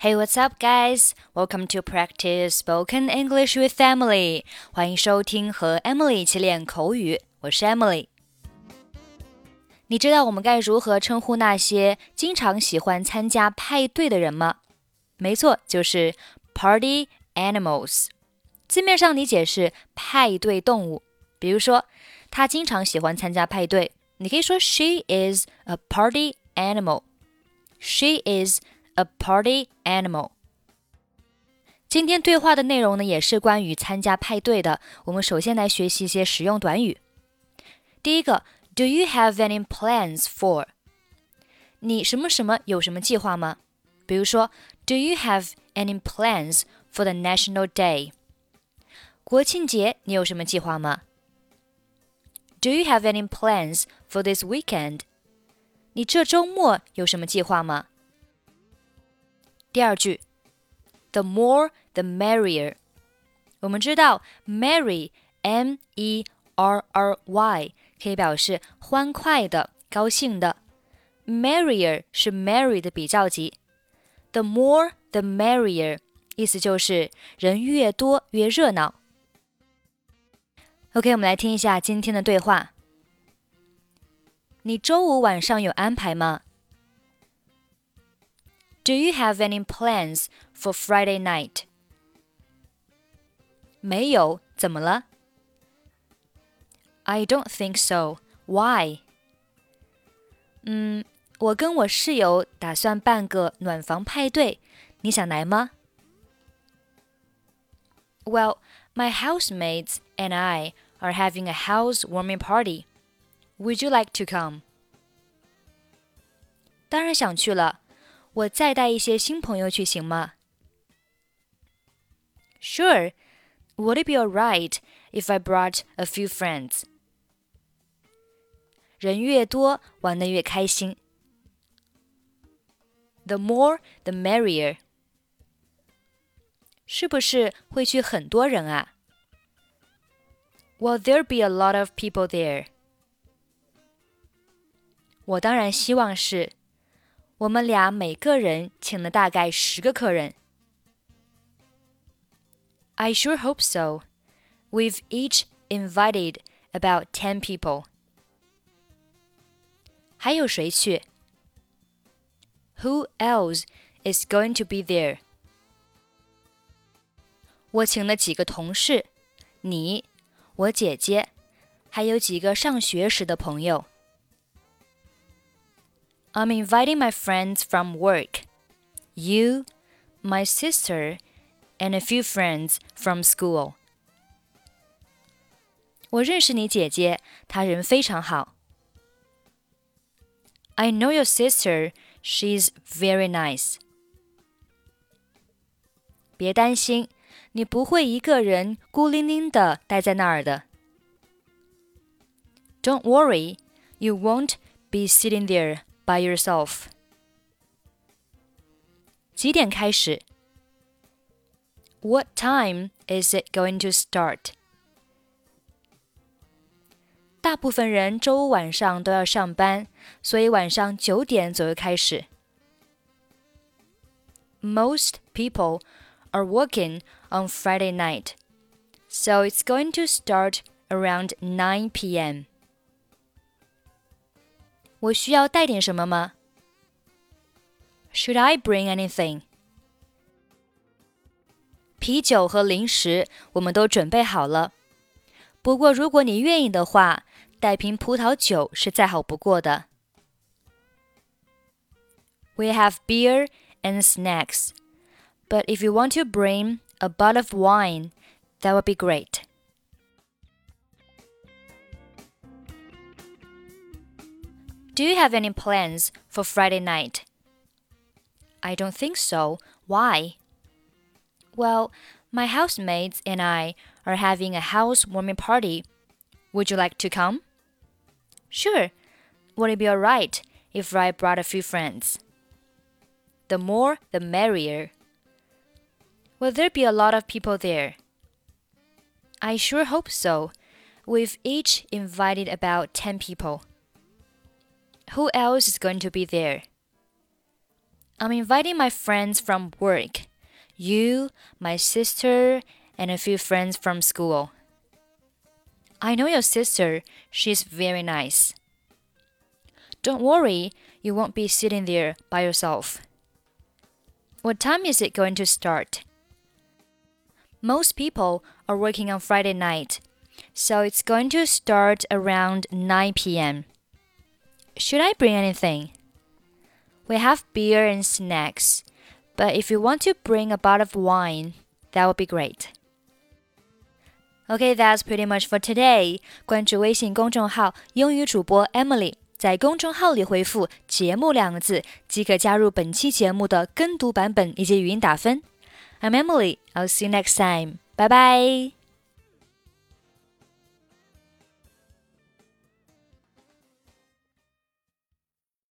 Hey, what's up, guys? Welcome to practice spoken English with Emily. 欢迎收听和 Emily 一起练口语。我是 Emily。你知道我们该如何称呼那些经常喜欢参加派对的人吗？没错，就是 party animals。字面上理解是派对动物。比如说，他经常喜欢参加派对，你可以说 She is a party animal. She is a party animal。今天对话的内容呢，也是关于参加派对的。我们首先来学习一些实用短语。第一个，Do you have any plans for？你什么什么有什么计划吗？比如说，Do you have any plans for the National Day？国庆节你有什么计划吗？Do you have any plans for this weekend？你这周末有什么计划吗？ 第二句，the more the merrier。我们知道，merry，m e r r y，可以表示欢快的、高兴的。merrier 是 merry 的比较级，the more the merrier，意思就是人越多越热闹。OK，我们来听一下今天的对话。你周五晚上有安排吗 ？Do you have any plans for Friday night? 没有，怎么了？I don't think so. Why? 嗯，我跟我室友打算办个暖房派对，你想来吗？Well, my housemates and I are having a housewarming party. Would you like to come? 当然想去了。 我再带一些新朋友去行吗？Sure. Would it be alright if I brought a few friends? 人越多，玩得越开心。The more, the merrier. 是不是会去很多人啊？Will there be a lot of people there? 我当然希望是。 我们俩每个人请了大概十个客人。I sure hope so. We've each invited about ten people. 还有谁去？Who else is going to be there? 我请了几个同事，你，我姐姐，还有几个上学时的朋友。 I'm inviting my friends from work. You, my sister, and a few friends from school. 我认识你姐姐，她人非常好。I know your sister. She's very nice. 别担心，你不会一个人孤零零的待在那儿的。Don't worry, you won't be sitting there by yourself. 几点开始？What time is it going to start? 大部分人周五晚上都要上班，所以晚上九点左右开始。Most people are working on Friday night, so it's going to start around 9 p.m. 我需要带点什么吗？Should I bring anything？啤酒和零食我们都准备好了。不过，如果你愿意的话，带瓶葡萄酒是再好不过的。We have beer and snacks, but if you want to bring a bottle of wine, that would be great. Do you have any plans for Friday night? I don't think so. Why? Well, my housemates and I are having a housewarming party. Would you like to come? Sure. Would it be alright if I brought a few friends? The more, the merrier. Will there be a lot of people there? I sure hope so. We've each invited about 10 people. Who else is going to be there? I'm inviting my friends from work. You, my sister, and a few friends from school. I know your sister. She's very nice. Don't worry, you won't be sitting there by yourself. What time is it going to start? Most people are working on Friday night, so it's going to start around 9 p.m. Should I bring anything? We have beer and snacks, but if you want to bring a bottle of wine, that would be great. Okay, that's pretty much for today. 关注微信公众号“英语主播 Emily”，在公众号里回复“节目”两个字，即可加入本期节目的跟读版本以及语音打分。I'm Emily. I'll see you next time. Bye bye.